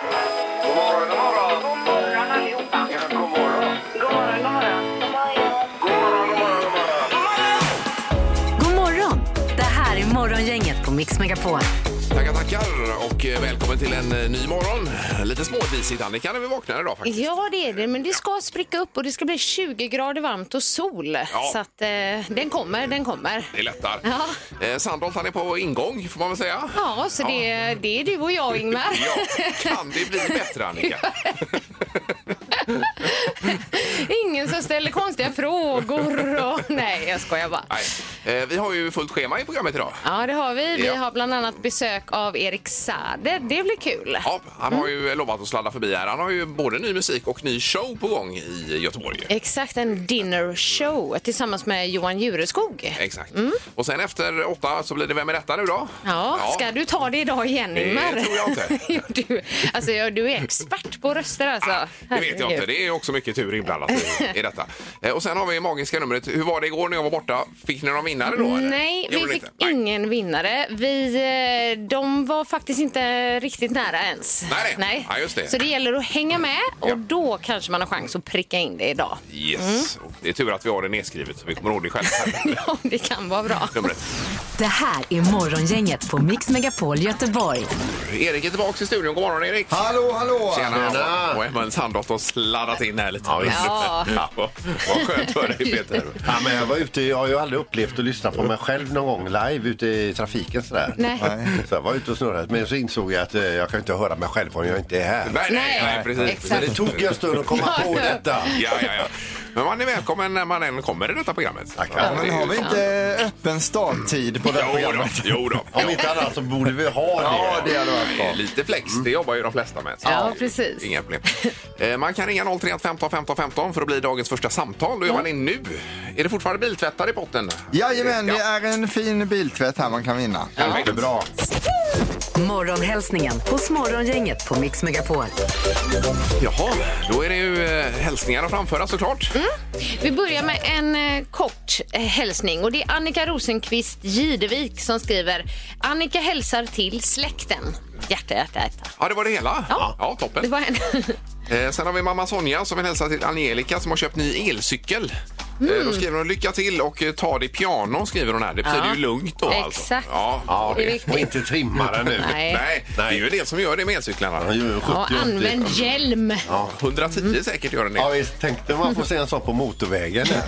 God morgon, god morgon. God morgon allihopa. Ja, god morgon. God morgon, god morgon. God morgon, god morgon, god morgon. God morgon! Det här är Morgongänget på Mix Megapol. Tackar, och eh, välkommen till en eh, ny morgon. Lite smådisigt Annika när vi vaknar idag faktiskt. Ja, det är det, men det ska spricka upp och det ska bli 20 grader varmt och sol. Ja. Så att eh, den kommer, den kommer. Det lättar. Ja. Eh, Sandholt han är på ingång får man väl säga. Ja, så Det, det är du och jag, Ingmar. Ja, kan det bli bättre Annika? Ingen som ställer konstiga frågor. Och... Nej, jag skojar bara. Nej. Eh, vi har ju fullt schema i programmet idag. Ja, det har vi. Vi Ja. har bland annat besök av Erik Sader. Det blir kul. Ja, han har ju lovat att sladda förbi här. Han har ju både ny musik och ny show på gång i Göteborg. Exakt, en dinner show tillsammans med Johan Jureskog. Exakt. Och sen efter åtta så blir det Vem är detta nu då? Ja, ska du ta det idag igen, Det Ingmar? tror jag inte. jo, du, alltså, ja, du är expert på röster alltså. Det vet jag inte. Herregud. Det är också mycket tur inblandat i, i detta. Eh, Och sen har vi magiska numret. Hur var det igår när jag var borta? Fick ni någon vinnare då? eller? Nej, vi Gjorde ni fick inte? Nej. ingen vinnare. Vi, eh, de var faktiskt inte riktigt nära ens. Nej, nej. Ja, just det. Så det gäller att hänga med och Ja. då kanske man har chans att pricka in det idag. Yes. Och Det är tur att vi har det nedskrivet så vi kommer ihåg det själva. Ja, det kan vara bra. Numret. Det här är Morgongänget på Mix Megapol Göteborg. Erik är tillbaka i studion. God morgon Erik! Hallå, hallå! Tjena! Och även Sandholt har sladdat in här lite. Ja. Ja. Vad skönt för dig Peter. Ja, men jag var ute, jag har ju aldrig upplevt att lyssna på mig själv någon gång live ute i trafiken sådär. Nej. Så jag var ute och snurrade, men så insåg jag att eh, jag kan inte höra mig själv om jag inte är här. Nej, nej, nej, precis. exakt. Men det tog en stund att komma på detta. Ja, ja, ja. Men man är välkommen när man än kommer i detta programmet. Tackar. Ja, Men har ju- vi inte öppen starttid på det här Jo då, programmet? jo då. Om inte annat så borde vi ha det. Ja, det hade varit bra. Lite flex, det jobbar ju de flesta med. Så Ja, det är precis. Inga problem. Eh, Man kan ringa 031 15 15 15 för att bli dagens första samtal. Då gör man det nu. Är det fortfarande biltvättar i potten? Jajamän, det är en fin biltvätt här man kan vinna. Mycket bra. Morgonhälsningen hos Morgongänget på Mix Megapol. Jaha, då är det ju eh, hälsningar att framföra såklart. Vi börjar med en eh, kort eh, hälsning och det är Annika Rosenqvist Gidevik som skriver Annika hälsar till släkten. Hjärta, hjärta, hjärta. Ja, det var det hela? Ja. ja toppen. Det var en... Eh, sen har vi mamma Sonja som vill hälsa till Angelica som har köpt ny elcykel. Mm. Eh, då skriver hon lycka till och eh, ta det piano skriver hon här. Det betyder Ja. ju lugnt då alltså. Exakt. Ja, Ja, Det är det och inte trimma den nu. Nej. Nej, det är ju del som gör det med elcyklarna. Han gör ju 70 Ja, använd hjälm. Ja, 110 säkert gör den det. Ja, visst. Tänkte man får se en sån på motorvägen.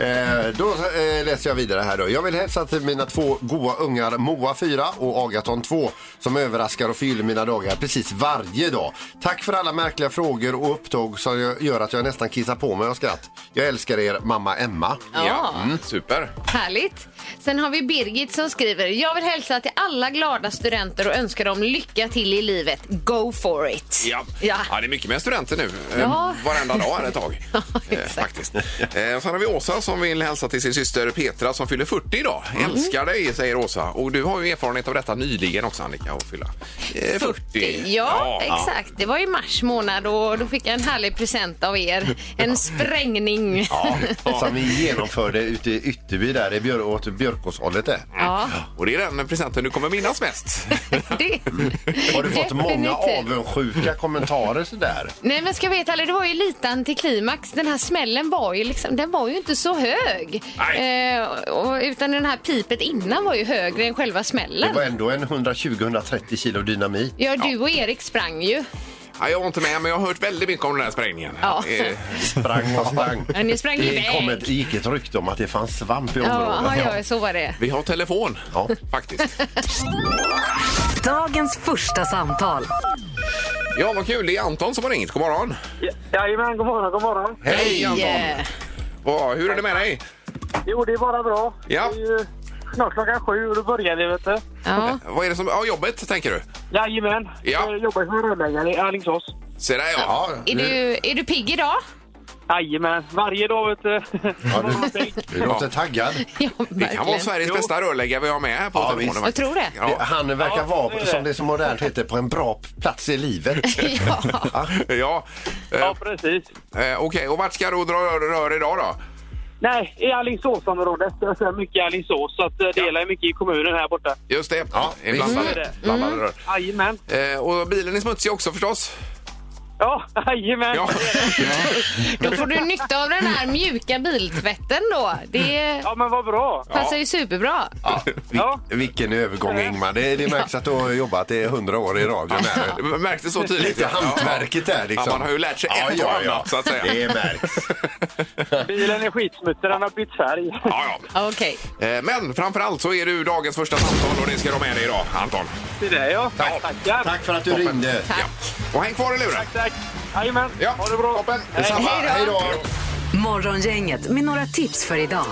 eh, då eh, läser jag vidare här då. Jag vill hälsa till mina två goa ungar Moa 4 och Agaton 2 som överraskar och fyller mina dagar precis varje dag. Tack för alla märkliga frågor och upptåg som gör att jag nästan kissar på mig av skratt. Jag älskar er mamma Emma. Ja, mm, super. Härligt. Sen har vi Birgit som skriver Jag vill hälsa till alla glada studenter och önska dem lycka till i livet. Go for it. Ja. Ja. Ja. det är mycket med studenter nu. Eh, Ja. Varenda dag här ett tag. Ja, Eh, exakt. faktiskt. Eh, Sen har vi Åsa som vill hälsa till sin syster Petra som fyller 40 idag. Mm. Älskar dig, säger Åsa. Och du har ju erfarenhet av detta nyligen också Annika, att fylla eh, 40. Ja, exakt. Det var i mars månad och då fick jag en härlig present av er. En sprängning. Ja, som vi genomförde ute i Ytterby där i Björkåshållet där. Ja, Och det är den presenten du kommer minnas mest. det... Har du fått många Definitivt. avundsjuka kommentarer sådär? Nej men ska jag veta, eller det var ju lite antiklimax. Den här smällen var ju liksom, den var ju inte så hög. Nej. Eh, och, utan den här pipet innan var ju högre än själva Det smällen. var ändå en 120-130 kilo dynamit. Ja, du och Erik sprang ju. Ja, jag var inte med, men jag har hört väldigt mycket om den här sprängningen. Ja. Eh, Sprang och sprang. Ja, ni sprang Det, iväg. kom ett, ett rykte om att det fanns svamp i Ja, området. ja, ja, så var det. Vi har telefon, Ja. faktiskt. Dagens första samtal. Ja, vad kul. Det är Anton som har ringt. God morgon. Jajamän, god morgon, god morgon. Hej Anton! Yeah. Vad- hur är det med dig? Jo, det är bara bra. Ja. Det är ju snart klockan sju och då börjar det, vet du. Ja. Vad är det som... Ja, jobbet, tänker du? Jajamän. Ja. Jag jobbar som rörläggare i Alingsås. Se där, ja. Är, du, är du pigg idag? Jajamän, varje dag, vet du. Ja, du, du låter taggad. Ja, Det kan vara. Sveriges Jo. bästa rörläggare vi har med här på Ja, telefonen. Jag tror det. Ja. Han verkar Ja, vara, det som det så modernt heter, på en bra plats i livet. Ja. ja. Eh, Ja, precis. eh, Okej, och vart ska du dra rör idag då? Nej, i Alingsåsområdet. Jag ser mycket i Alingsås, så att eh, det delar mycket i kommunen här borta. Just det. Ja, det är visst. blandade, Mm. blandade rör. Jajamän. Eh, och bilen är smutsig också förstås. Ja, jajamän. Ja. Då får du nytta av den här mjuka biltvätten då. Det Ja, men vad bra. passar ju superbra. Ja, Ja. vil- vilken övergång Ingmar. Det, det märks att du har jobbat i 100 år i radion. här. Det märktes så tydligt. Lite hantverket där liksom. Ja, man har ju lärt sig ett ja, och ja. annat så att säga. Det märks. Bilen är skitsmutsig, den har bytt färg. Ja, ja. Okej. Eh, Men framförallt så är du dagens första samtal och det ska du ha med dig idag, Anton. Det är det ja. Tack. Tackar. Tack för att du Toppen. ringde. Ja. Och häng kvar i luren. Tack, tack. Jajamän. Ja, Ha det bra. toppen. Detsamma. Hej då. Morgongänget med några tips för idag.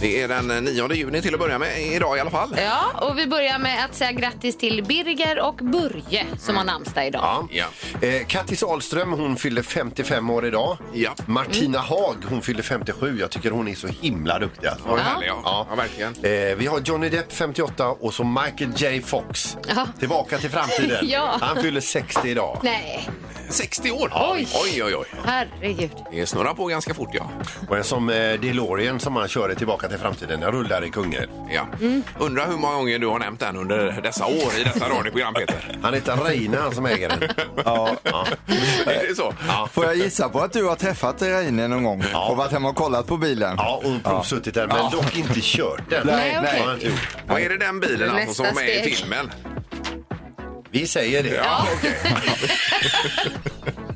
Det är den 9 juni till att börja med idag i alla fall. Ja, och vi börjar med att säga grattis till Birger och Börje som har namnsdag idag. Ja. Eh, Kattis Ahlström hon fyller 55 år idag. Ja. Martina Haag hon fyller 57. Jag tycker hon är så himla duktig. Alltså. Härlig, ja. Ja. ja. verkligen. Eh, vi har Johnny Depp 58 och så Michael J Fox. Ja. Tillbaka till framtiden. Ja. Han fyller 60 idag. Nej, 60 år. Oj. oj, oj. oj. herregud. Det snurrar på ganska fort, ja. Och en som eh, DeLorean som han kör i Tillbaka till framtiden. Den rullar i Kungälv. ja. Undrar hur många gånger du har nämnt den under dessa år i detta radioprogram, Peter. Han heter Reine han som äger den. Ja. Är det så? Ja. Får jag gissa på att du har träffat Reine någon gång och varit hemma och kollat på bilen? Ja, och provsuttit den men dock inte kört den. Nej, Nej, nej. okej. har han inte gjort. Vad är det den bilen alltså, som var med i steg. filmen? Vi säger det. Ja, okej.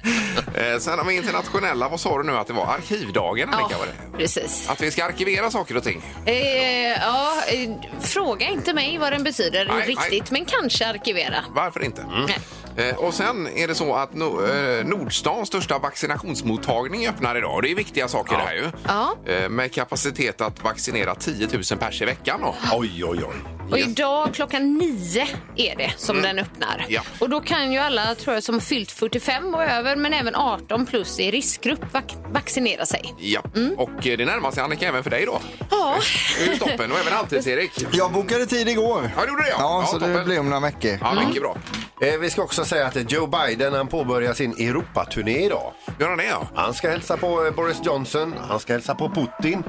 Eh, Sen har vi internationella, vad sa du nu att det var? Arkivdagen, Annika? Var det? precis. Att vi ska arkivera saker och ting. Eh, ja, eh, fråga inte mig vad den betyder Nej, riktigt, men kanske arkivera. Varför inte? Nej. Eh, Och sen är det så att no, eh, Nordstans största vaccinationsmottagning öppnar idag. Och det är viktiga saker det här ju. Ja. Eh, Med kapacitet att vaccinera 10 000 pers i veckan. Då. Oj, oj, oj. Och idag klockan nio är det som den öppnar. Mm. Ja. Och då kan ju alla tror jag, som fyllt 45 och över, men även 18 plus i riskgrupp vac- vaccinera sig. Ja, och eh, det närmar sig Annika även för dig då. Ja. Det är ju toppen och även Halvtids-Erik. Jag bokade tid igår. Ja, det gjorde det ja. Ja, så det toppen. blir om några veckor. Ja, mycket bra. Eh, vi ska också säga att Joe Biden han påbörjar sin Europaturné idag. Gör han det ja? Han ska hälsa på eh, Boris Johnson, han ska hälsa på Putin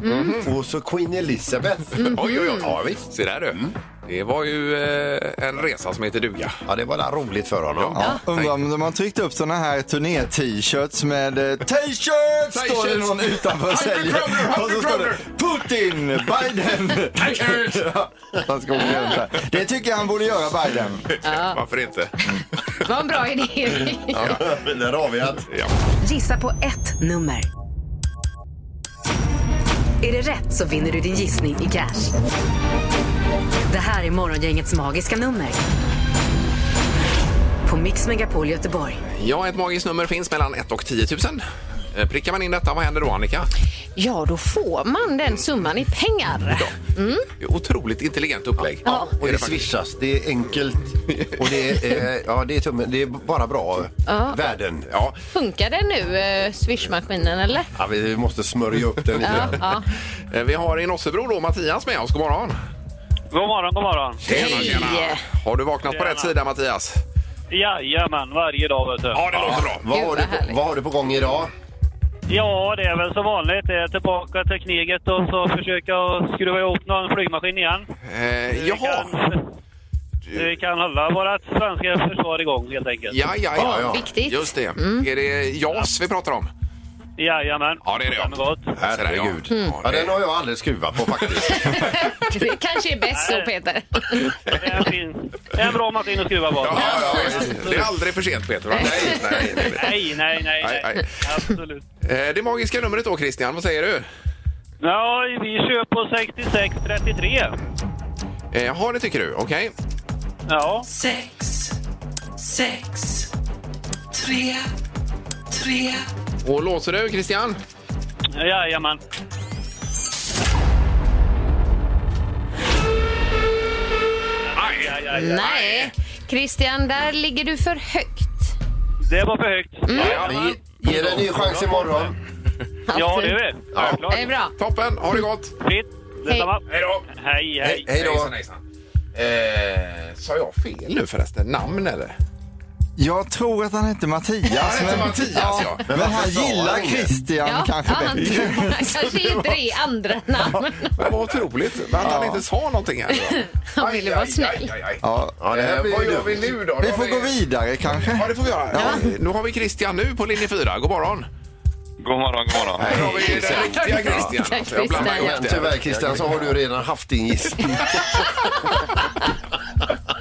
och så Queen Elizabeth. Oj, oj, oj. Ja, visst. Se där du. Det var ju eh, en resa som heter duga. Ja, det var där roligt för honom. Ja, undrar om de har tryckt upp såna här turné-t-shirts med eh, t-shirts står det någon utanför säljer. Och så står det Putin, Biden. Ja, Han ska åka runt här. Det tycker jag han borde göra, Biden. Varför inte? Det var en bra idé. Ja, där har vi att Ja. Gissa på ett nummer. Är det rätt så vinner du din gissning i cash. Det här är Morgongängets magiska nummer. På Mix Megapol Göteborg. ja, ett magiskt nummer finns mellan 1 och 10 000. Eh, Prickar man in detta, vad händer då Annika? Ja, då får man den summan i pengar. Det är Otroligt intelligent upplägg. Ja. och det swishas. Det är enkelt och det är, eh, ja, det är, tummen, det är bara bra värden. Ja, Funkar den nu, eh, swishmaskinen, eller? Ja, vi måste smörja upp den lite. Ja, ja. vi har i Nossebro då Mattias med oss. God morgon! God morgon, god morgon. Hej! Har du vaknat på rätt sida Mattias? Jajamän, varje dag vet du. Ja, det låter bra. Vad, har du på, härligt. vad har du på gång idag? Ja, det är väl som vanligt. Det är tillbaka till kneget och så försöka skruva ihop någon flygmaskin igen. Eh, jaha. Vi kan hålla vårt svenska försvar igång helt enkelt. Ja, ja, ja. ja. Viktigt. Just det. Är det JAS vi pratar om? Jajamän. Ja, det är det. Ja, gott. Herregud. Ja, Ja, det- den har jag aldrig skruvat på faktiskt. Det kanske är bäst så, Peter. Det är en, fin, det är en bra maskin att skruva på. Ja, ja, visst. det är aldrig för sent Peter. va? Nej, nej, nej, nej. Nej, nej, nej. Nej, nej. nej. Absolut. Eh, Det magiska numret då Christian, vad säger du? Ja, vi kör på 6633. Eh, Jaha, det tycker du. Okej. Ja. sex, sex, tre, tre. Och låser du Christian? Jajamän. Aj, Aj, aj, aj. Nej, Christian, där ligger du för högt. Det var för högt. Ja, Men ge, den en ny chans imorgon. Ja, det är vi. Självklart. Det är bra. Toppen, ha det gott! Fritt. Detsamma. Hej då! Hej, hej. Hej då. Hejsan, hejsan. Eh, sa jag fel nu förresten? Namn eller? Jag tror att han hette Mattias. Han heter Mattias, ja. Men, varför han gillar han? Christian Ja, kanske ja, han, bättre. han kanske inte det i andra namn. Men vad otroligt att han inte sa någonting här. då. Han ville vara snäll. aj, aj, aj. Ja. Ja, det här Eh, blir vad gör vi nu då? Vi Då får har gå vidare kanske. Ja, det får vi göra. Nu har vi Christian nu på linje 4. God morgon. God morgon, god morgon. Här har vi den riktiga Christian. Alltså, jag blandar Christian, ihop Men det. tyvärr Christian så har du redan haft din gissning.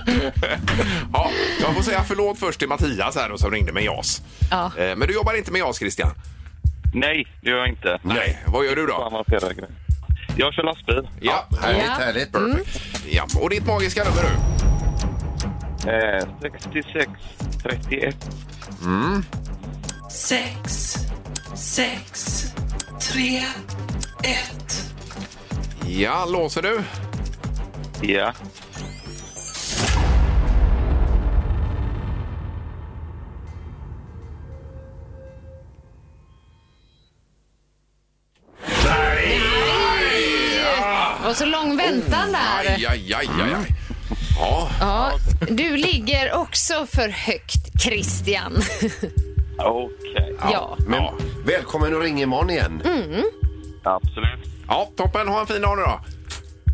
Ja, jag får säga förlåt först till Mattias här då, som ringde med JAS. Ja. Eh, Men du jobbar inte med JAS Christian? Nej, det gör jag inte. Nej. Vad gör du då? Jag kör lastbil. Ja, Härligt, Ja. härligt. perfekt. Ja. Och ditt magiska nummer du? Eh, 66 31. sex, sex, tre, ett. Ja, låser du? Ja. Var så lång väntan där. Aj, aj, aj, aj, aj. Ja, Ja, du ligger också för högt, Christian. Okej. Ja. Men välkommen att ringa imorgon igen. Absolut. ja, toppen. Ha en fin dag nu då.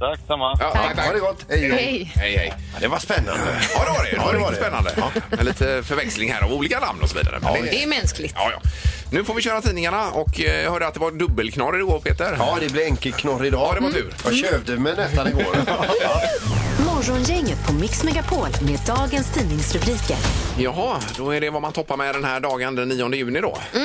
Tack samma. Ja, tack, tack. Ha det gott. Hej, hej. Hej. Hej, hej. Det var spännande. Ja, det var det. Det var Ja, det var det. spännande. En lite förväxling här av olika namn och så vidare. Men Det är mänskligt. Ja, ja. Nu får vi köra tidningarna och eh, jag hörde att det var dubbelknorr igår, Peter. Ja, det blir enkelknorr idag. Ja, det var tur. Jag kövde mig nästan igår. Morgongänget på Mix Megapol med dagens tidningsrubriker. Jaha, då är det vad man toppar med den här dagen den 9 juni då. Eh,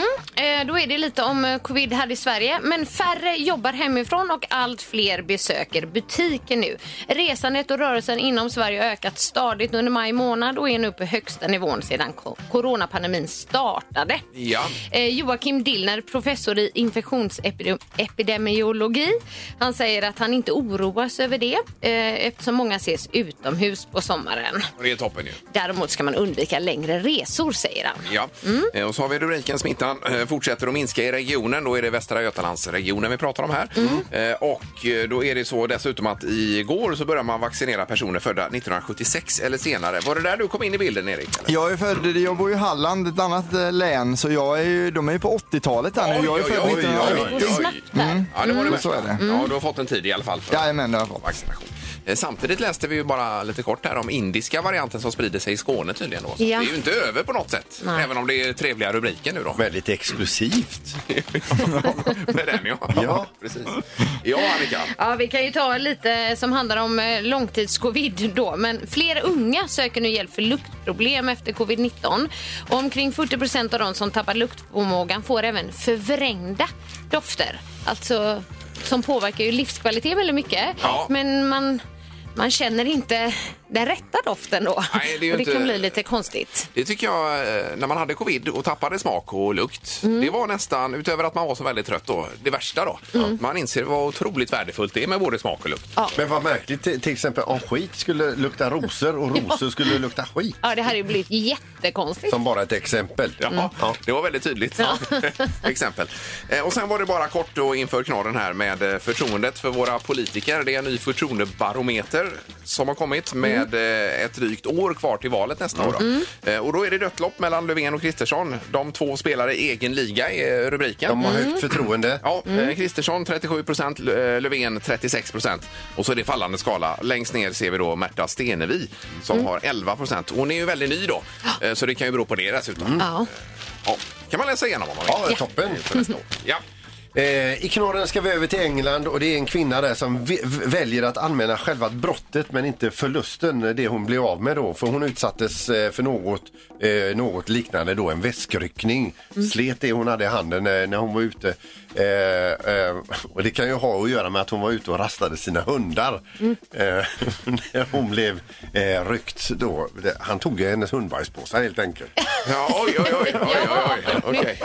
Då är det lite om eh, covid här i Sverige. Men färre jobbar hemifrån och allt fler besöker butiker nu. Resandet och rörelsen inom Sverige har ökat stadigt under maj månad och är nu på högsta nivån sedan coronapandemin startade. Ja. Eh, Joakim Dillner, professor i infektionsepidemiologi, han säger att han inte oroas över det eh, eftersom många ses utomhus på sommaren. Och det är toppen ju. Däremot ska man undvika längre resor, säger han. Ja. Eh, Och så har vi rubriken smittan eh, fortsätter att minska i regionen. Då är det Västra Götalandsregionen vi pratar om här. Eh, Och eh, då är det så dessutom att igår så började man vaccinera personer födda 1976 eller senare. Var det där du kom in i bilden Erik? Eller? Jag är född, jag bor i Halland, ett annat eh, län, så jag är ju, de är ju på 80-talet här nu. Jag är född oj, oj, 1990. Det går snabbt där. Ja, det var det Mm, så är det. Ja, du har fått en tid i alla fall Jajamän, det har jag fått. vaccination. Eh, Samtidigt läste vi ju bara lite kort här om indiska varianten som sprider sig i Skåne tydligen. Då. Så Ja. Det är ju inte över på något sätt, Nej. även om det är trevliga rubriker nu då. Väldigt exklusivt. Med den ja. Ja. precis. Ja, Annika. Ja, vi kan ju ta lite som handlar om eh, långtidscovid då. Men fler unga söker nu hjälp för luktproblem efter covid-19. Och omkring 40 procent av de som tappar luktförmågan får även förvrängda dofter. Alltså som påverkar ju livskvalitet väldigt mycket. Ja. Men man, man känner inte den rätta doften då. Nej, det är ju och det inte- kan bli lite konstigt. Det tycker jag, eh, när man hade covid och tappade smak och lukt, Mm. det var nästan, utöver att man var så väldigt trött då, det värsta då. Mm. Man inser vad otroligt värdefullt det är med både smak och lukt. Men vad märkligt till, till exempel om skit skulle lukta rosor och rosor skulle lukta skit. Ja, det hade ju blivit jättekonstigt. Som bara ett exempel. Ja, det var väldigt tydligt. Exempel. Eh, Och sen var det bara kort då inför knorren här med eh, förtroendet för våra politiker. Det är en ny förtroendebarometer som har kommit med eh, ett drygt år kvar till valet nästa år. Då. Eh, Och då är det dött lopp mellan Löfven och Kristersson. De två spelar i egen liga är rubriken. De har högt förtroende. Ja, mm. Kristersson 37 procent, Löfven 36 procent. Och så är det fallande skala. Längst ner ser vi då Märta Stenevi som har 11 procent. Hon är ju väldigt ny då, eh, så det kan ju bero på det dessutom. Ja. Ja, kan man läsa igenom om man vill. Ja, toppen. Ja. Eh, I knorren ska vi över till England och det är en kvinna där som väljer att anmäla själva brottet men inte förlusten, det hon blev av med då. För hon utsattes eh, för något, eh, något liknande då, en väskryckning. Slet det hon hade i handen eh, när hon var ute. Eh, eh, och det kan ju ha att göra med att hon var ute och rastade sina hundar. Eh, när hon blev eh, ryckt då. Han tog hennes hundbajspåsar helt enkelt. Ja, oj, oj, oj, oj, oj, oj. Okej.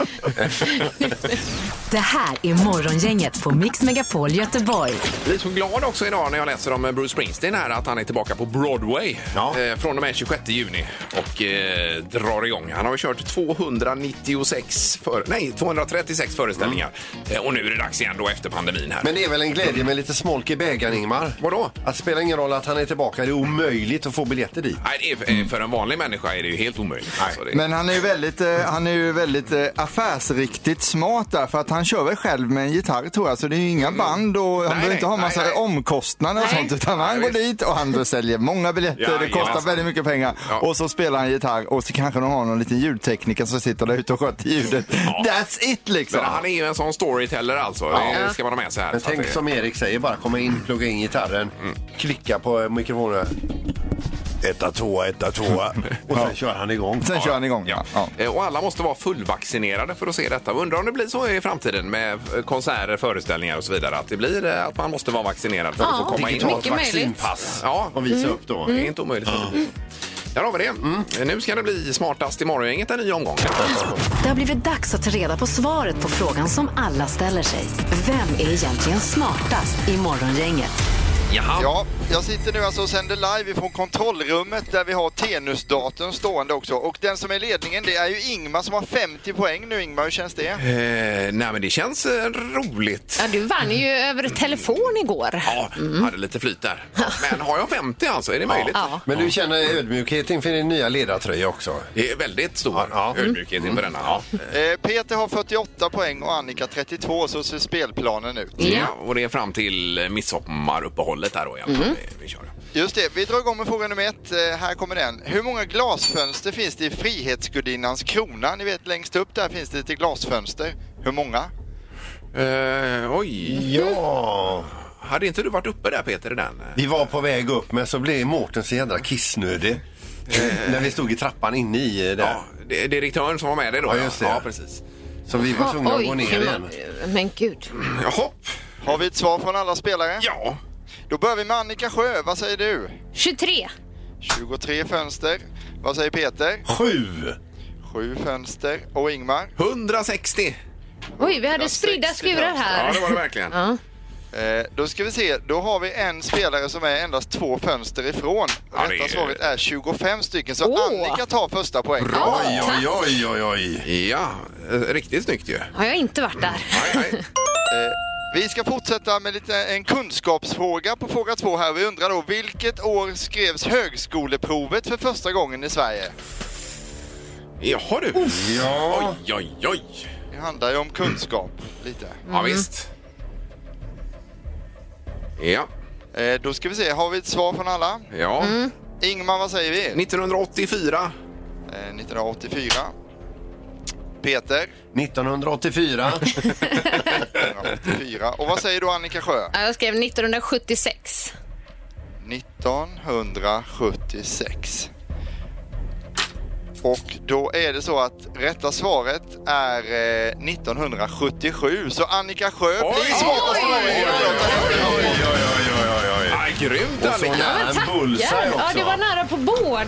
Det här här är Morgongänget på Mix Megapol Göteborg. Jag blir så glad också idag när jag läser om Bruce Springsteen här att han är tillbaka på Broadway Ja. eh, från och med 26 juni och eh, drar igång. Han har ju kört 296 för, nej, 236 föreställningar eh, och nu är det dags igen då efter pandemin här. Men det är väl en glädje med lite smolk i bägaren, Ingmar? Vadå? Att spelar ingen roll att han är tillbaka. Det är omöjligt att få biljetter dit. Nej, det är, för- eh, för en vanlig människa är det ju helt omöjligt. Alltså, det, Men han är ju väldigt, eh, han är ju väldigt eh, affärsriktigt smart där för att han kör väl själv med en gitarr tror jag. Så det är ju inga band och han Nej, behöver inte ha massa nej, nej. omkostnader och Nej. sånt utan han Nej, går visst. dit och han säljer många biljetter. Ja, det kostar jajamensan. väldigt mycket pengar. Ja. Och så spelar han gitarr och så kanske de har någon liten ljudtekniker som sitter där ute och sköter ljudet. That's it liksom. men han är ju en sån storyteller alltså. Det ska man ha med sig här. Men tänk det- som Erik säger, bara komma in, plugga in gitarren, klicka på mikrofonen. Etta, tvåa, etta, tvåa. Och sen kör han igång. Sen kör han igång. Ja. Ja. Eh, Och alla måste vara fullvaccinerade för att se detta. Undrar om det blir så i framtiden med eh, konserter, föreställningar och så vidare. Att det blir eh, att man måste vara vaccinerad för att Ja, få komma in. Digitalt Mycket möjligt. vaccinpass Ja, och visa upp då. det är inte omöjligt. Där har vi det. Eh, Nu ska det bli smartast i morgongänget en ny omgång. Det har blivit dags att ta reda på svaret på frågan som alla ställer sig. Vem är egentligen smartast i Morgongänget? Jaha. Ja, jag sitter nu alltså och sänder live ifrån kontrollrummet där vi har Tenus-datorn stående också. Och den som är ledningen det är ju Ingmar som har 50 poäng nu. Ingmar, hur känns det? Eh, nej men det känns eh, roligt. Ja, du vann ju över telefon igår. Ja, hade lite flyt där. Men har jag 50 alltså? Är det möjligt? Ja. Men du känner ödmjukhet inför din nya ledartröja också? Det är väldigt stor Ja, ja. ödmjukhet inför denna. Ja. Eh, Peter har 48 poäng och Annika 32, så ser spelplanen ut. Ja, och det är fram till eh, midsommaruppehållet där då i alla fall. Vi, vi kör. Just det, vi drar igång med fråga nummer ett. Eh, här kommer den. Hur många glasfönster finns det i Frihetsgudinnans krona? Ni vet längst upp där finns det lite glasfönster. Hur många? Eh, oj, Ja. hade inte du varit uppe där Peter i den? Vi var på väg upp men så blev Mårten så jädra kissnödig. När vi stod i trappan inne i eh, där. Ja, det är direktören som var med dig då? Ja, just det. Ja, precis. Så vi var tvungna att Oj, gå ner igen. Men gud. Jaha. Har vi ett svar från alla spelare? Ja. Då börjar vi med Annika Sjö. Vad säger du? 23. 23 fönster. Vad säger Peter? Sju! Sju fönster. Och Ingmar? 160. Oj, vi hade spridda 160 skurar Ja, här. det var det verkligen. Ja. Eh, då ska vi se. Då har vi en spelare som är endast två fönster ifrån. Ja, Rätta är- svaret är 25 stycken. Så Åh. Annika tar första poängen. Oj, oj, oj, oj, oj. Ja, eh, riktigt snyggt ju. Har jag inte varit där? Nej, nej. Eh, vi ska fortsätta med lite en kunskapsfråga på fråga två här. Vi undrar då, vilket år skrevs högskoleprovet för första gången i Sverige? Jaha du. Ja. Oj, oj, oj. Det handlar ju om kunskap lite. Ja, visst. Ja, Eh, då ska vi se, har vi ett svar från alla? ja. Ingmar, vad säger vi? 1984. Eh, 1984. Peter? 1984. 1984. Och vad säger du Annika Sjö? Ja, Jag skrev 1976. 1976. Och då är det så att rätta svaret är eh, 1977. Så Annika Sjö blir smartast i grymt Annika. en bullseye Ja, det var också. nära på båda. Ja,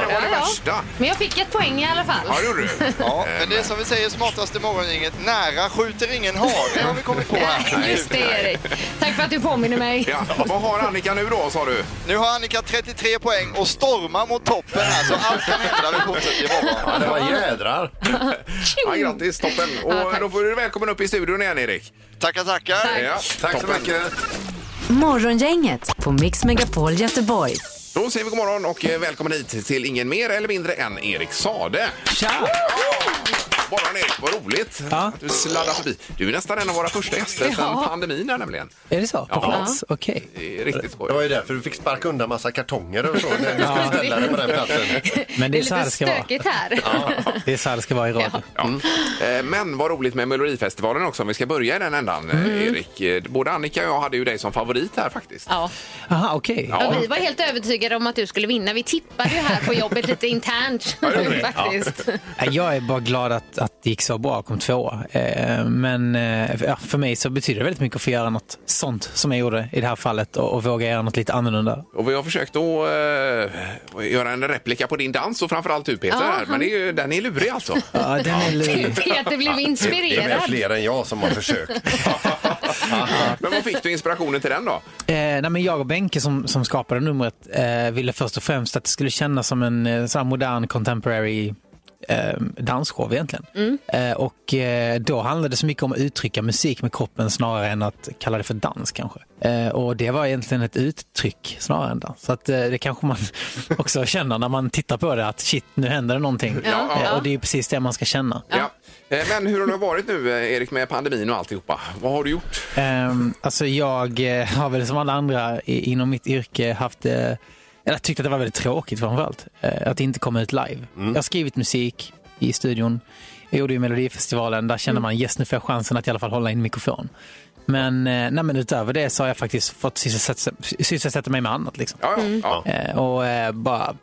det var det Ja, ja. värsta. Men jag fick ett poäng i alla fall. Ja, det gjorde du. Ja, men det är som vi säger smartaste morgongänget, nära skjuter ingen hare har vi kommit på här. Just det, Erik. Tack för att du påminner mig. Ja, vad har Annika nu då, sa du? Nu har Annika 33 poäng och stormar mot toppen här så allt kan hända. Vi fortsätter imorgon. Ja, det var jädrar. Ja, grattis, toppen. Och Ja, tack. då får du välkommen upp i studion igen, Erik. Tackar, tackar. Ja, Tack så toppen. mycket. Morgongänget på Mix Megapol Göteborg. Då säger vi god morgon och eh, välkommen hit till ingen mer eller mindre än Erik Sade. Tja! Morgon Erik, vad roligt Ja. att du sladdar förbi. Du är nästan en av våra första gäster Ja. sedan pandemin här nämligen. Är det så? På Ja. plats? Okej. Det är riktigt Det skoj. var ju därför du fick sparka undan massa kartonger och så när du skulle ställa dig på den platsen. Men Det det är så här lite det ska vara. stökigt här. Det är så här det ska vara i radio. Ja. Eh, Men vad roligt med Melodifestivalen också, om vi ska börja i den ändan, eh, Erik. Eh, Både Annika och jag hade ju dig som favorit här faktiskt. Ja. Aha, okej. Ja, vi var helt övertygade om att du skulle vinna. Vi tippade ju här på jobbet lite internt. det gjorde ni? faktiskt. Jag är bara glad att, att det gick så bra och kom två. Eh, men eh, för mig så betyder det väldigt mycket att få göra något sånt som jag gjorde i det här fallet och, våga göra något lite annorlunda. Och vi har försökt att eh, göra en replika på din dans och framförallt du Peter. Ja, här. Men det är den är lurig alltså. Ja, den är lurig. Peter blev Det är inspirerad. fler än jag som har försökt. Men vad fick du inspirationen till den då? Eh, nej, men jag och Benke som, som skapade numret eh, ville först och främst att det skulle kännas som en eh, modern contemporary eh, dansshow egentligen. Eh, och eh, då handlade det så mycket om att uttrycka musik med kroppen snarare än att kalla det för dans kanske. Eh, och det var egentligen ett uttryck snarare än dans. Så att, eh, det kanske man också känner när man tittar på det att shit, nu händer det någonting. Ja, Eh, ja. och det är precis det man ska känna. Ja. Eh, Men hur har det varit nu eh, Erik med pandemin och alltihopa? Vad har du gjort? Um, alltså jag eh, har väl som alla andra inom mitt yrke haft eller tyckt att det var väldigt tråkigt framförallt. Eh, att inte komma ut live. Jag har skrivit musik i studion. Jag gjorde ju Melodifestivalen. Där kände man yes nu får jag chansen att i alla fall hålla i en mikrofon. Men, eh, nej, men utöver det så har jag faktiskt fått sysselsätta, sysselsätta mig med annat. Liksom. Ja. Eh, och bara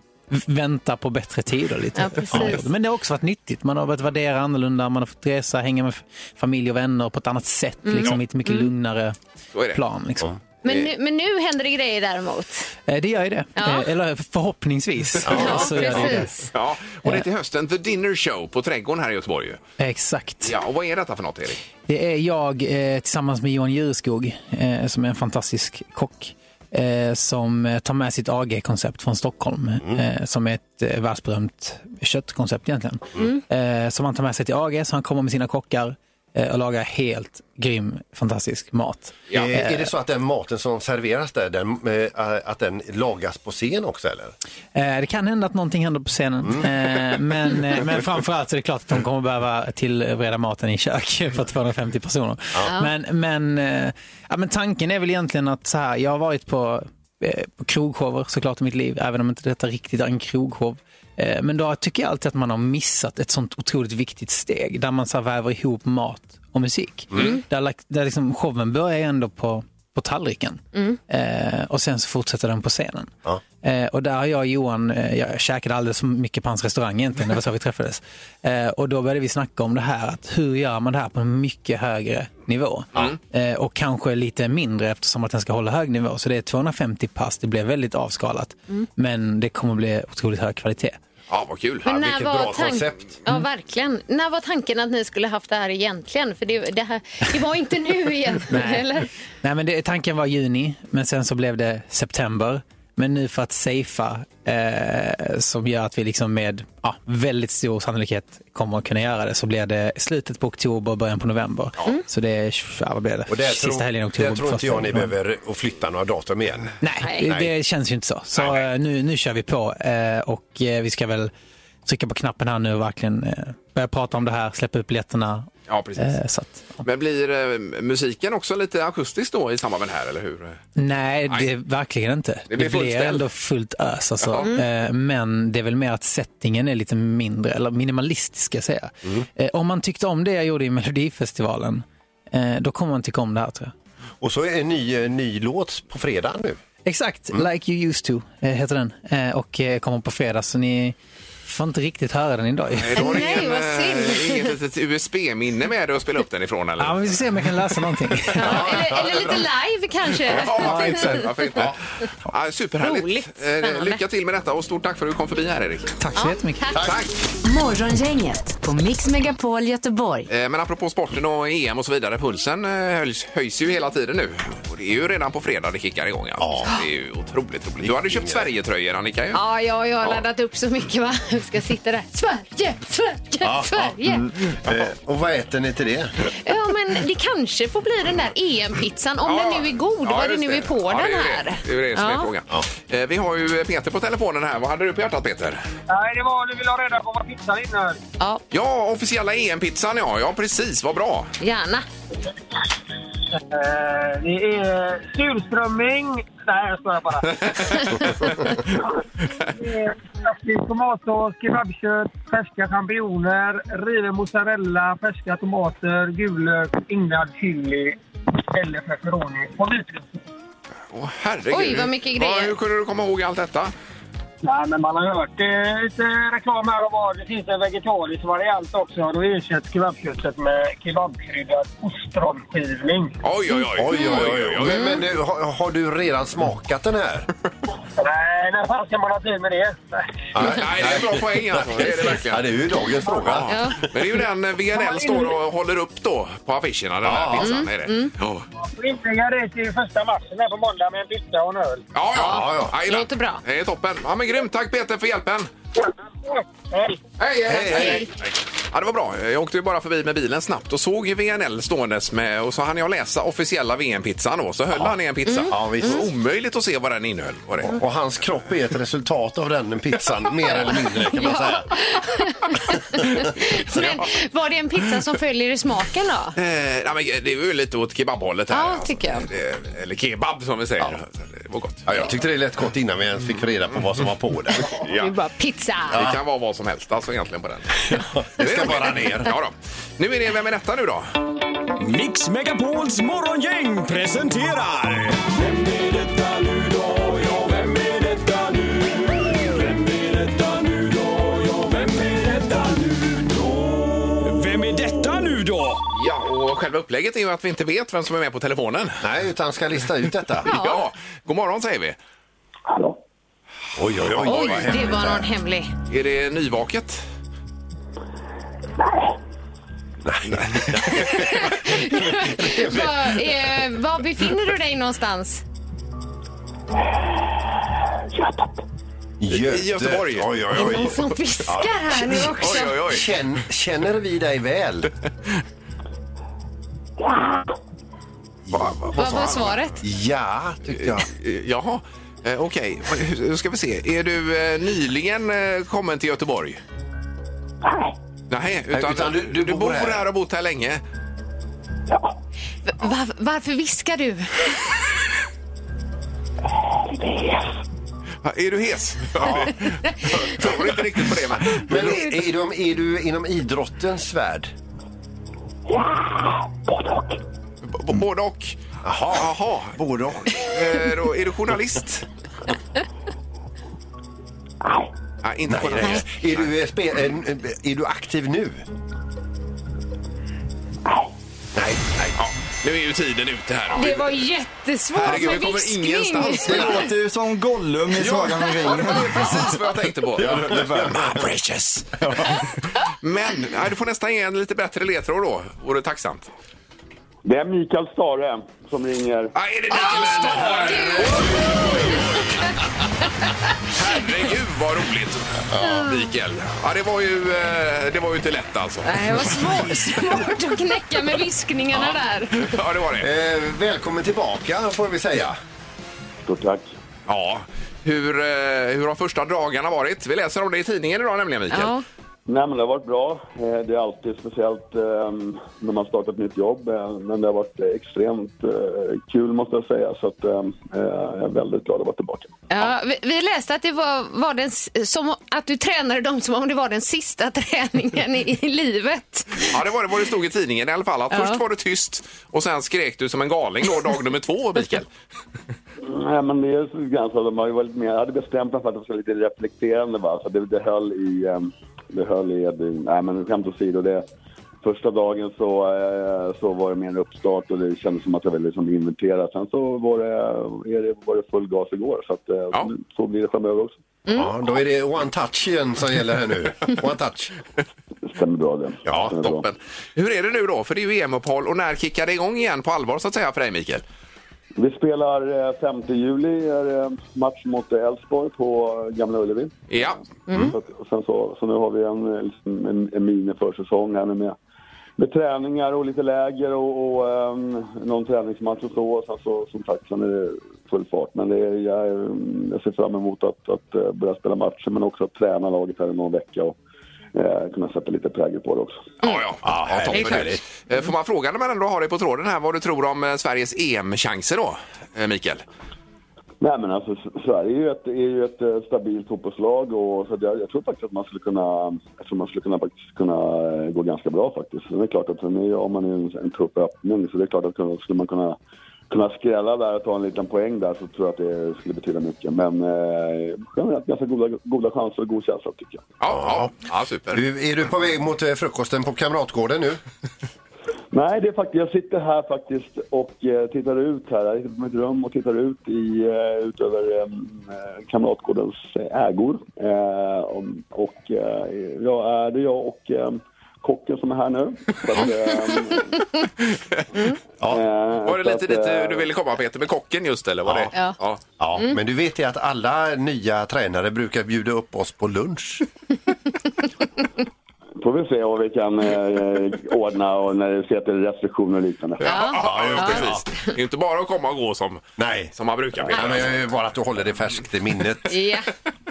vänta på bättre tider lite. Ja. Men det har också varit nyttigt. Man har börjat värdera annorlunda, man har fått resa, hänga med familj och vänner på ett annat sätt. Liksom, i ett mycket lugnare är det. plan. Liksom. Men nu, men nu händer det grejer däremot. Eh, Det gör ju det. Ja. Eh, Eller förhoppningsvis. Ja, så precis. Ja, och det är till hösten The Dinner Show på Trädgården här i Göteborg. Exakt. Ja, och vad är detta för något Erik? Det är jag eh, tillsammans med Johan Jureskog eh, som är en fantastisk kock. Eh, som eh, tar med sitt AG-koncept från Stockholm. Eh, som är ett eh, världsberömt köttkoncept egentligen. Eh, som han tar med sig till AG så han kommer med sina kockar eh, och lagar helt grym, fantastisk mat. Ja. Eh, Är det så att den maten som serveras där, den, eh, att den lagas på scen också eller? Eh, det kan hända att någonting händer på scenen. Eh, men, eh, men framförallt så är det klart att de kommer behöva tillbereda maten i kök för 250 personer. Men, men, eh, ja, men tanken är väl egentligen att så här, jag har varit på, eh, på krogshower såklart i mitt liv, även om inte detta riktigt är en krogshow. Eh, men då tycker jag alltid att man har missat ett sånt otroligt viktigt steg där man så väver ihop mat och musik. Där, like- där liksom showen börjar ändå på, på tallriken eh, och sen så fortsätter den på scenen. Ja. Eh, och där har jag och Johan, eh, jag käkade alldeles för mycket på hans restaurang egentligen, det var så vi träffades. Eh, och då började vi snacka om det här, att hur gör man det här på en mycket högre nivå? Eh, och kanske lite mindre eftersom att den ska hålla hög nivå. Så det är 250 pass, det blev väldigt avskalat. Men det kommer bli otroligt hög kvalitet. Ja, vad kul. Men när vilket bra tank- koncept. Ja, verkligen. När var tanken att ni skulle haft det här egentligen? För det, det, här, det var inte nu egentligen, eller? Nej, men det, tanken var juni, men sen så blev det september. Men nu för att safea, eh, som gör att vi liksom med ja, väldigt stor sannolikhet kommer att kunna göra det, så blir det slutet på oktober, början på november. Så det är, ja, vad blir det? Och där Sista tror, helgen i oktober. där tror inte jag ni behöver flytta några datum igen. Nej, Nej. det känns ju inte så. Så eh, nu, nu kör vi på eh, och eh, vi ska väl trycka på knappen här nu och verkligen eh, börja prata om det här, släppa upp biljetterna. Ja, precis. Eh, så att, ja. Men blir eh, musiken också lite akustisk då i samband med det här, eller hur? Nej, Nej. det är verkligen inte. Det Det blir blir, fullställd. ändå fullt ös. Alltså. Jaha. Eh, Men det är väl mer att settingen är lite mindre, eller minimalistisk ska jag säga. Eh, Om man tyckte om det jag gjorde i Melodifestivalen, eh, då kommer man tycka om det här tror jag. Och så är en ny, eh, ny låt på fredag nu. Exakt, Mm. Like You Used To heter den. Och kommer på fredag, så ni får inte riktigt höra den idag. Nej, då har Nej, ingen, vad synd. Litet USB-minne med dig att spela upp den ifrån, eller? Ja, men vi ska se om jag kan läsa någonting. Ja, eller, eller lite live kanske. Ja, varför inte? Varför inte? Ja, superhärligt. Roligt. Eh, Spännande. Lycka till med detta och stort tack för att du kom förbi här, Erik. Tack så jättemycket. tack. Tack! Morgongänget på Mix Megapol Göteborg. Eh, Men apropå sporten och EM och så vidare, pulsen eh, höjs, höjs ju hela tiden nu. Och det är ju redan på fredag det kickar igång. Ja. Det är ju otroligt roligt. Du hade köpt Sverige-tröjor, Annika. Ju. Ja, ja, jag har laddat upp så mycket. Va? Jag ska sitta där. Sverige, Sverige, Sverige. Eh, och vad äter ni till det? Ja, men det kanske får bli den där EM-pizzan om den nu är god. Ja, vad det just nu är på Ja, den det är här. Det, det är ju det som är Ja. frågan. Eh, Vi har ju Peter på telefonen här. Vad hade du på hjärtat, Peter? Nej, det var du vill ha reda på vad pizzan innehöll. Ja, Ja, officiella EM-pizzan, ja. Ja, precis. Vad bra. gärna. Eh, det är surströmming. Nej, jag skojar bara. Det är Klassisk tomatsås, kebabkött, färska champinjoner, riven mozzarella, färska tomater, gulök, inlagd chili eller pepperoni på vitlök. Åh, herregud. Oj, vad mycket grejer. hur kunde du komma ihåg allt detta? Nej, men man har hört eh, lite reklam här och var. Det finns en vegetarisk variant också. Då ersätts kebabköttet med kebabkryddad ostronskivling. Oj, oj, oj. Oj, oj, oj. Men, men du, har, har du redan smakat den här? Nej, när fan ska man ha tid med det? Nej, det är en bra poäng alltså. Det är det verkligen. Ja, det är ju dagens fråga. Ja. Men det är ju den eh, VNL står och håller upp då på affischerna, den här pizzan. Är det. Ja. Jag inlägga det till första matchen här på måndag med en pizza och en öl. Ja, ja, ja. Jajamän. Låter bra. Det är toppen. Ja, men grymt. Tack Peter för hjälpen. Hej! Hej, hej, hej. Ja, det var bra. Jag åkte ju bara förbi med bilen snabbt och såg ju VNL ståendes med och så hann jag läsa officiella VM-pizzan då. Så höll han i en pizza. Ja, visst. Det var omöjligt att se vad den innehöll. Var det. Och hans kropp är ett resultat av den pizzan, mer eller mindre kan man säga. Men var det en pizza som följer i smaken då? Eh, nej, men det är ju lite åt kebabhållet här. Ja, tycker jag. Eller kebab som vi säger. Så Det var gott. Ja, jag tyckte det lät gott innan vi ens fick reda på vad som var på det. Det är Ja. bara pizza. Det kan vara vad som helst alltså egentligen på den. Det ska bara ner. Ja, då. Nu är det Vem är detta nu då? Mix Megapols morgongäng presenterar... Vem är detta nu då? Ja, vem är detta nu? Vem är detta nu då? Ja, vem är detta nu då? Vem är detta nu då? Ja, och själva upplägget är ju att vi inte vet vem som är med på telefonen. Nej, utan ska lista ut detta. Ja. God morgon säger vi. Hallå? Oj, oj, oj. Oj, vad det hemligt var här. någon hemlig. Är det nyvaket? Var, eh, var befinner du dig någonstans? Göte. I Göteborg. Oj, oj, oj. någon som fiskar här nu också? Oj, oj, oj. Känn, känner vi dig väl? Va, va, Vad var svaret? Ja, tyckte jag. Eh, Jaha, eh, okej. Nu ska vi se. Är du eh, nyligen eh, kommen till Göteborg? Nej. Nej, utan, utan du- du du bor bor här. här och bott här länge. Va- varför viskar du? Va, Är du hes? Ja. Jag tror inte riktigt på det. Men... Men är, är, du, är du inom idrottens värld? B- Både och. Jaha. Jaha. Både och. Eh, då, är du journalist? Nej, inte Nej, journalist. nej. Är, du, eh, spe, eh, är du aktiv nu? Nej, nej. Ja, nu är ju tiden ute här. Det var jättesvårt Herregud, vi med kommer viskning. ingenstans. Det låter ju som Gollum i Sagan om Ja, ringen. det var precis vad jag tänkte på. My precious. Men nej, du får nästan ge en lite bättre ledtråd då. Vore tacksamt. Det är Mikael Stare som ringer. Ja, är det Mikael Stare? Herregud vad roligt. Mikael. Ja, det var ju, eh, det var ju inte lätt alltså. Nej, det var svårt, svårt att knäcka med viskningarna där. Ja, det var det. Eh, välkommen tillbaka får vi säga. Stort tack. Ja. Hur, eh, hur har första dagarna varit? Vi läser om det i tidningen idag nämligen, Mikael. Ja. Nej, men det har varit bra. Eh, Det är alltid speciellt eh, när man startar ett nytt jobb. eh, Men det har varit extremt eh, kul måste jag säga. Så att, eh, jag är väldigt glad att vara tillbaka. Ja, vi, läste att det var, var den, som att du tränade dem som om det var den sista träningen i, i livet. Ja, det var det vad det stod i tidningen i alla fall. Att Ja. Först var det tyst och sen skrek du som en galning då dag nummer två, Mikael. Nej, men det är ganska, de har ju varit med, jag hade bestämt mig för att det skulle vara lite reflekterande. Va? Så det, det höll i... Det höll i... Nej, men skämt åsido. Det, första dagen så, eh, så var det mer en uppstart och det kändes som att jag ville liksom inventera. Sen så var det, är det, var det full gas igår. Så, att, eh, så blir det framöver också. Ja, då är det one touch igen som gäller här nu. One touch. Det stämmer bra det. Ja, Stämmer bra. toppen. Hur är det nu då? För det är ju EM-uppehåll och när kickar det igång igen på allvar så att säga för dig, Mikael? Vi spelar eh, 5 juli, är match mot eh, Elfsborg på eh, Gamla Ullevi. Ja. Så, att, och sen så, så nu har vi en, eh, liksom en, en mini-försäsong här nu med, med träningar och lite läger och, och ehm, någon träningsmatch och så. Och sen så, som sagt, sen är det full fart. Men det är, jag, jag ser fram emot att, att eh, börja spela matcher men också att träna laget här i någon vecka och eh, kunna sätta lite prägel på det också. Ja, ja. ja, härligt, toppen. härligt. Eh, Får man fråga när man ändå har dig på tråden här vad du tror om eh, Sveriges EM-chanser då, eh, Mikael? Nej men alltså Sverige är ju ett, är ju ett stabilt fotbollslag och så jag, jag tror faktiskt att man skulle kunna, jag tror man skulle kunna, faktiskt kunna gå ganska bra faktiskt. Men det är klart att sen är, om man är en, en tuff öppning så det är klart att skulle man kunna kunna skrälla där och ta en liten poäng där så tror jag att det skulle betyda mycket. Men eh, generellt ganska goda, goda chanser och god känsla tycker jag. Ja, ja. ja super. Du, är du på väg mot eh, frukosten på Kamratgården nu? Nej, det är faktiskt, jag sitter här faktiskt och eh, tittar ut här. Jag sitter på mitt rum och tittar ut, i, eh, ut över eh, Kamratgårdens eh, ägor. Eh, om- och eh, ja, är det jag och eh, kocken som är här nu. Att, eh, eh, Var det lite att, dit eh, du ville komma Peter, med kocken just eller? Var det? Ja. Ja. Ja, men du vet ju att alla nya tränare brukar bjuda upp oss på lunch. Får vi se vad vi kan eh, ordna och när vi ser det är restriktioner och liknande. Ja, just precis. Det är inte bara att komma och gå som, Nej. som man brukar. Peter. Ja, men, eh, bara att du håller det färskt i minnet. Ja.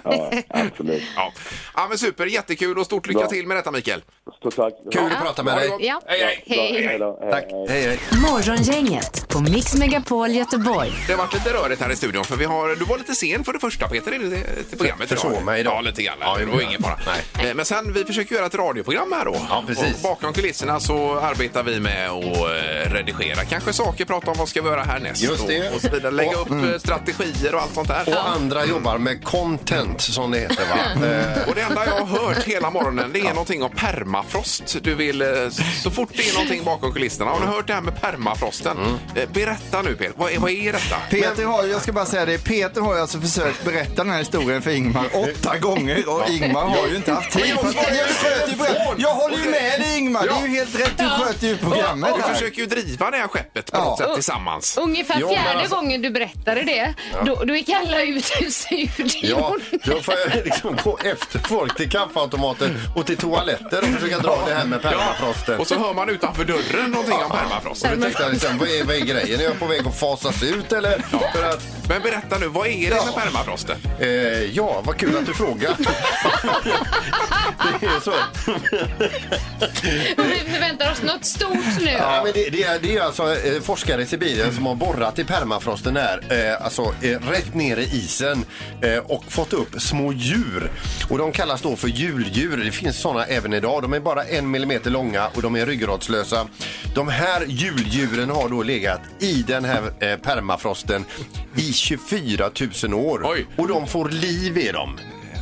Ja, absolut. Ja. ja, men super. Jättekul och stort lycka Bra. till med detta Mikael. Stort tack. Kul att prata med det dig. Ja. Hej, hej. Hej. Hej då. Hej, Tack. hej. Hej. Morgongänget på Mix Megapol Göteborg. Det har varit lite rörigt här i studion för vi har, du var lite sen för det första Peter i det- till programmet Försov idag. mig idag. Ja, lite grann. Ja, det det var ingen jag. fara. Nej. Eh, Men sen, vi försöker göra ett radioprogram här då. Ja, precis. Och bakom kulisserna så arbetar vi med att eh, redigera kanske saker, prata om vad ska vi göra härnäst Just det. Och, och så vidare. Lägga Och- upp eh, strategier och allt sånt där. Och andra jobbar med content som det heter va? Eh, Och det enda jag har hört hela morgonen det är någonting om permafrost. Du vill, eh, så fort det är någonting bakom kulisserna. Har ni hört det här med permafrosten? Eh, Berätta nu Peter, vad är, vad är detta? Peter har ju, jag ska bara säga det, Peter har alltså försökt berätta den här historien för Ingmar åtta gånger och Ingmar har ju inte haft tid. För att jag, jag håller ju med dig Ingmar, det är ju helt rätt, du sköter ju programmet Vi här. försöker ju driva det här skeppet på Ja. något sätt tillsammans. Ungefär Jo, men fjärde alltså- gången du berättade det, då, då gick alla ut ur studion. Ja, då får jag liksom gå efter folk till kaffeautomaten och till toaletter och försöka dra det här med permafrosten. Och så hör man utanför dörren någonting om permafrost. Då tänkte jag liksom, vad är, vad är grejen? Är jag på väg att fasas ut eller? För att, Men berätta nu, vad är det med permafrosten? eh, ja, vad kul att du frågar. det är så. Vi förväntar oss något stort nu. Ja, men det, det, är, det är alltså eh, forskare i Sibirien som har borrat i permafrosten här, eh, alltså eh, rätt ner i isen eh, och fått upp små djur. Och de kallas då för juldjur. Det finns sådana även idag. De är bara en millimeter långa och de är ryggradslösa. De här juldjuren har då legat i den här eh, permafrosten i 24 000 år. Oj. Och de får liv i dem.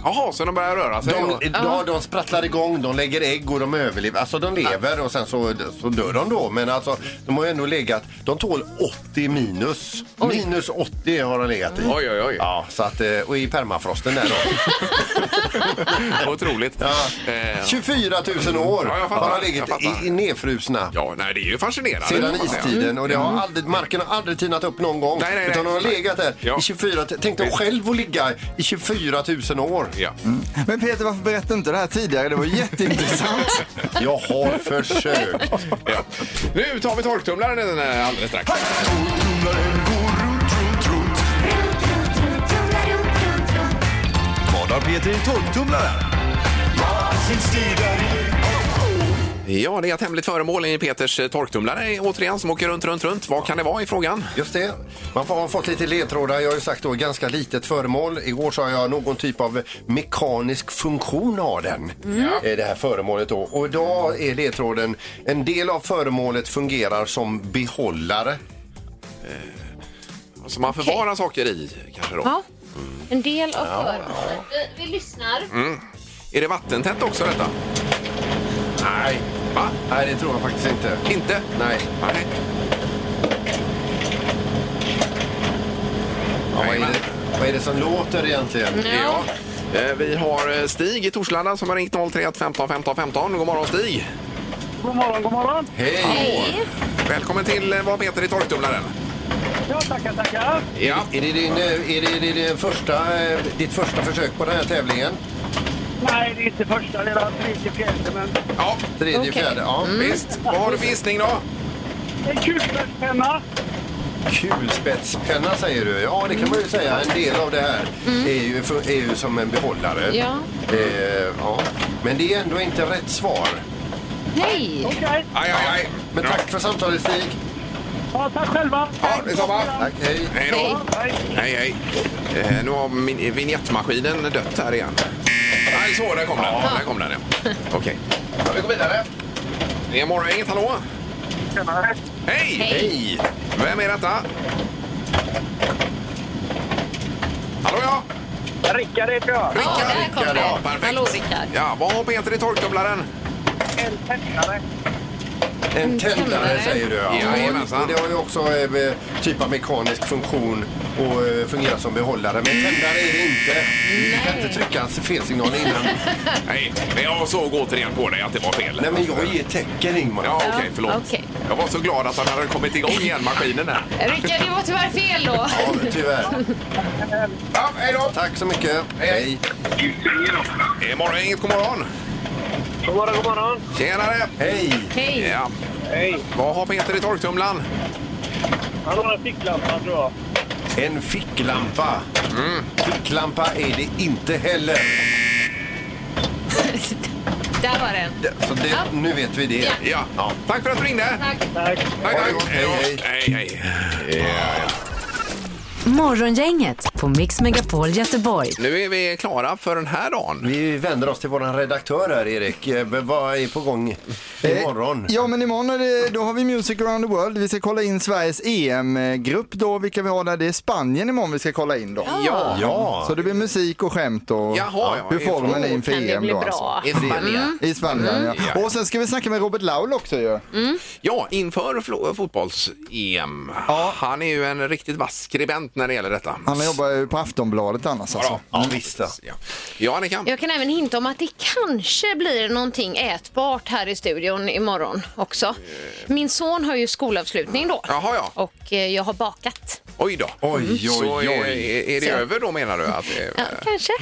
Jaha, så de börjar röra sig? De, ja, de sprattlar igång, de lägger ägg och de överlever. Alltså de lever och sen så, så dör de då. Men alltså de har ju ändå legat, de tål 80 minus. Minus 80 har de legat i. Oj, oj, oj. Ja, så att, eh, och i permafrosten där då. Otroligt. Ja. Eh, 24 000 år Ja, jag fattar, har de legat i, i nedfrusna. ja, nej, det är ju fascinerande. Sedan istiden och det har aldrig, marken har aldrig tinat upp någon gång. Nej, nej, nej. Utan de har legat där Ja. i 24 Tänk dig själv att ligga i 24 000 år. Ja. Men Peter, varför berättade du inte det här tidigare? Det var jätteintressant. Jag har försökt. Ja. Nu tar vi torktumlaren eh, alldeles strax. Vad har Peter i torktumlaren? Ja, det är ett hemligt föremål i Peters eh, torktumlare återigen som åker runt, runt, runt. Vad kan det vara i frågan? Just det. Man har fått lite ledtrådar. Jag har ju sagt då ganska litet föremål. Igår sa jag någon typ av mekanisk funktion har den. eh, Det här föremålet då. Och idag är ledtråden en del av föremålet fungerar som behållare. Som man förvarar saker i kanske då? Ja. En del av föremålet. Vi, vi lyssnar. Mm. Är det vattentätt också detta? Nej. Va? Nej, det tror jag faktiskt inte. Inte? Nej. Nej. Ja, vad, är det, vad är det som låter egentligen? Ja. Eh, Vi har eh, Stig i Torslanda som har ringt 031 15 15 15. God morgon Stig! God morgon, god morgon. Hej! Välkommen till eh, Vad Peter i torktumlaren. Ja, tackar, tackar. Ja. Är det, din, eh, är det, det din första, eh, ditt första försök på den här tävlingen? Nej, det är inte första, det är tredje, fjärde, men Ja, Tredje, Okej. fjärde? Ja. visst. Vad har du för gissning då? en kulspetspenna. Kulspetspenna säger du. Ja, det kan man ju säga. En del av det här är, ju, är ju som en behållare. Ja. Eh, ja. Men det är ändå inte rätt svar. Nej! Okej. Aj, aj, aj. Men tack för samtalet Stig. Ja, tack själva. Ja, detsamma. Tack, hej. Hej då. Hej, hej. Eh, nu har min vignettmaskinen dött här igen. Nej, så, där kom den. Där kom den, ja. Okej. Ja, vi går vidare. Det är morgon, inget hallå? Tjenare. Hej! Hej. Vem är detta? Hallå ja! Rickard heter jag. Ja, där kom det. ja, perfekt. Hallå, Rickard. Ja, vad har Peter i torktumlaren? En tändare. En tändare tändare. säger du ja. Jajamensan. Och det har ju också eh, typ av mekanisk funktion och eh, fungerar som behållare. Men tändare är det inte. Du kan inte trycka felsignal innan. Nej, men jag såg återigen på dig att det var fel. Nej men jag ger tecken Ingmar. Ja, okej, förlåt. okej. Jag var så glad att han hade kommit igång igen, maskinen här. Rickard, det var tyvärr fel då. Ja, tyvärr. Ja, hej då! Tack så mycket. Hej. Är morgon, inget god morgon. God morgon, god morgon. Tjenare! Hej. Hej. Ja. Hej. Vad har Peter i torktumlaren? Han har en ficklampa tror jag. En ficklampa. Ficklampa är det inte heller. Där var den. Så det, nu vet vi det. Ja. Ja. Tack för att du ringde. Tack. Tack. Tack, tack. Hej, då. hej. hej. Morgongänget på Mix Megapol Göteborg. Nu är vi klara för den här dagen. Vi vänder oss till vår redaktör här Erik. Eh, Vad är på gång imorgon? Eh, Ja, men imorgon är det, då har vi Music around the world. Vi ska kolla in Sveriges EM-grupp då. Vilka vi har där. Det är Spanien imorgon vi ska kolla in då. Ja. Ja. Så det blir musik och skämt och Jaha, ja, hur formen är inför Kan det EM bli då. bra? Alltså. I Spanien. I Spanien, ja. Ja. Och sen ska vi snacka med Robert Laul också ju. Ja, inför flo- fotbolls-EM. Ja. Han är ju en riktigt vass skribent när det gäller detta. Han jobbar ju på Aftonbladet annars alltså. Ja, visst. Ja, ja Annika. Jag kan även hinta om att det kanske blir någonting ätbart här i studion imorgon också. Min son har ju skolavslutning då. Jaha, ja. Och eh, jag har bakat. Oj då. Oj, oj, Så är, oj. är det Så. över då menar du? Att det, Ja, kanske.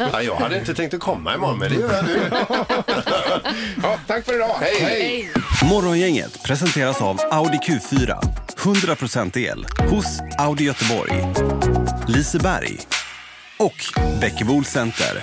Ja, jag hade inte tänkt att komma imorgon, men det gör jag nu. ja, tack för idag. Hej, Hej. Morgongänget presenteras av Audi Q4. 100% el hos Audi Göteborg. Liseberg och Bäckebol Center.